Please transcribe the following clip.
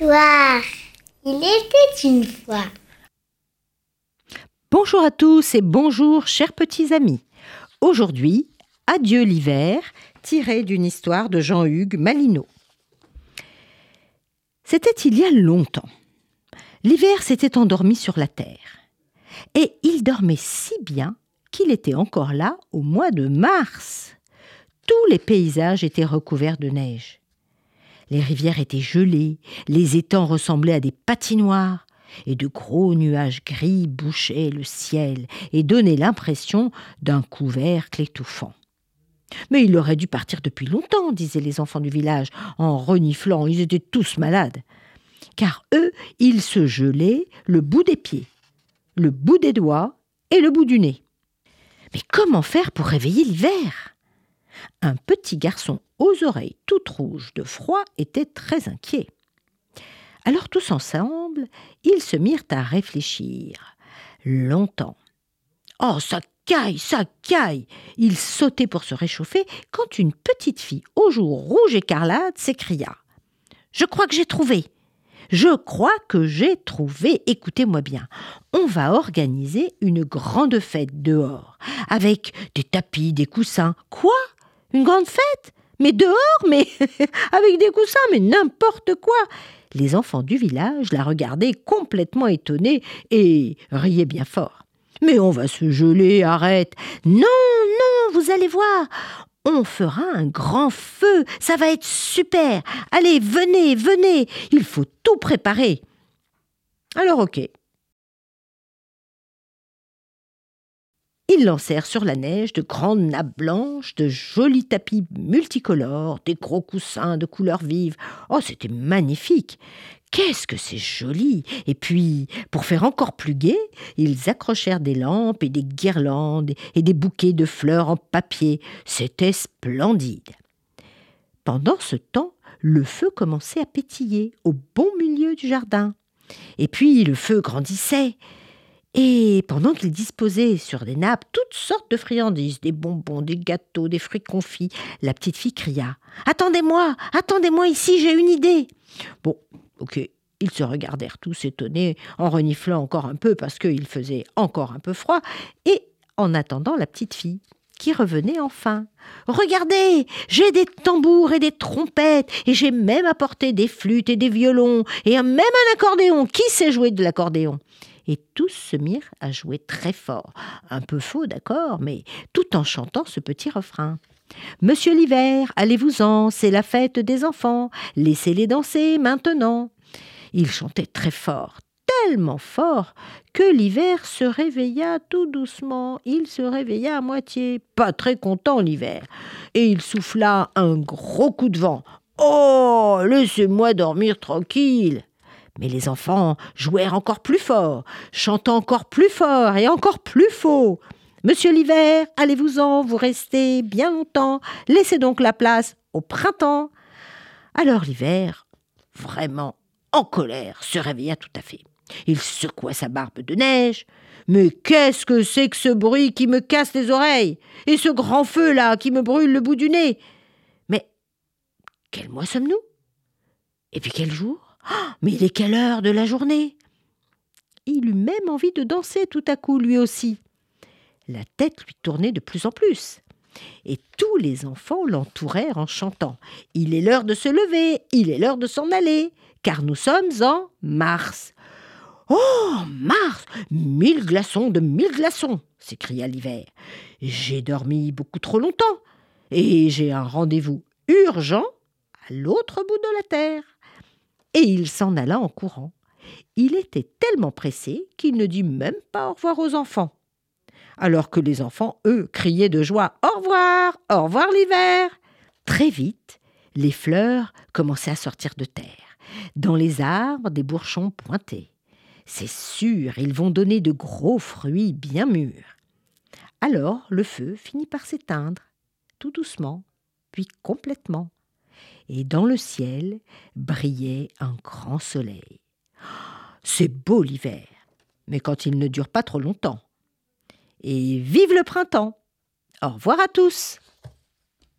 Il était une fois. Bonjour à tous et bonjour chers petits amis. Aujourd'hui, Adieu l'hiver, tiré d'une histoire de Jean-Hugues Malinaud. C'était il y a longtemps. L'hiver s'était endormi sur la terre. Et il dormait si bien qu'il était encore là au mois de mars. Tous les paysages étaient recouverts de neige. Les rivières étaient gelées, les étangs ressemblaient à des patinoires, et de gros nuages gris bouchaient le ciel et donnaient l'impression d'un couvercle étouffant. Mais il aurait dû partir depuis longtemps, disaient les enfants du village, en reniflant, ils étaient tous malades. Car eux, ils se gelaient le bout des pieds, le bout des doigts et le bout du nez. Mais comment faire pour réveiller l'hiver? Un petit garçon aux oreilles toutes rouges de froid était très inquiet. Alors tous ensemble, ils se mirent à réfléchir. Longtemps. Oh, ça caille, ça caille Ils sautaient pour se réchauffer quand une petite fille aux joues rouges écarlates s'écria. Je crois que j'ai trouvé. Je crois que j'ai trouvé. Écoutez-moi bien. On va organiser une grande fête dehors, avec des tapis, des coussins. Quoi? Une grande fête? Mais dehors Mais avec des coussins Mais n'importe quoi les enfants du village la regardaient complètement étonnés et riaient bien fort. Mais on va se geler, arrête. Non, non, vous allez voir. On fera un grand feu, ça va être super. Allez, venez, venez, il faut tout préparer. Alors ok, Ils lancèrent sur la neige de grandes nappes blanches, de jolis tapis multicolores, des gros coussins de couleurs vives. Oh, c'était magnifique. Qu'est-ce que c'est joli Et puis, pour faire encore plus gai, ils accrochèrent des lampes et des guirlandes et des bouquets de fleurs en papier. C'était splendide. Pendant ce temps, le feu commençait à pétiller au bon milieu du jardin. Et puis le feu grandissait. Et pendant qu'il disposait sur des nappes toutes sortes de friandises, des bonbons, des gâteaux, des fruits confits, la petite fille cria Attendez-moi, attendez-moi ici, j'ai une idée. Bon, ok, ils se regardèrent tous étonnés, en reniflant encore un peu parce qu'il faisait encore un peu froid, et en attendant la petite fille qui revenait enfin. Regardez, j'ai des tambours et des trompettes, et j'ai même apporté des flûtes et des violons, et même un accordéon. Qui sait jouer de l'accordéon? Et tous se mirent à jouer très fort. Un peu faux, d'accord, mais tout en chantant ce petit refrain. Monsieur l'hiver, allez-vous-en, c'est la fête des enfants, laissez-les danser maintenant. Ils chantaient très fort, tellement fort, que l'hiver se réveilla tout doucement. Il se réveilla à moitié, pas très content l'hiver, et il souffla un gros coup de vent. Oh, laissez-moi dormir tranquille. Mais les enfants jouèrent encore plus fort, chantant encore plus fort et encore plus faux. Monsieur l'hiver, allez-vous-en, vous restez bien longtemps, laissez donc la place au printemps. Alors l'hiver, vraiment en colère, se réveilla tout à fait. Il secoua sa barbe de neige. Mais qu'est-ce que c'est que ce bruit qui me casse les oreilles Et ce grand feu là qui me brûle le bout du nez? Mais quel mois sommes-nous? Et puis quel jour? mais il est quelle heure de la journée? Il eut même envie de danser tout à coup, lui aussi. La tête lui tournait de plus en plus. Et tous les enfants l'entourèrent en chantant. Il est l'heure de se lever, il est l'heure de s'en aller, car nous sommes en mars. Oh, mars Mille glaçons de mille glaçons s'écria l'hiver. J'ai dormi beaucoup trop longtemps, et j'ai un rendez-vous urgent à l'autre bout de la terre et il s'en alla en courant. Il était tellement pressé qu'il ne dit même pas au revoir aux enfants. Alors que les enfants, eux, criaient de joie Au revoir Au revoir l'hiver Très vite, les fleurs commençaient à sortir de terre. Dans les arbres, des bourgeons pointaient. C'est sûr, ils vont donner de gros fruits bien mûrs. Alors le feu finit par s'éteindre, tout doucement, puis complètement et dans le ciel brillait un grand soleil. C'est beau l'hiver, mais quand il ne dure pas trop longtemps. et vive le printemps. Au revoir à tous.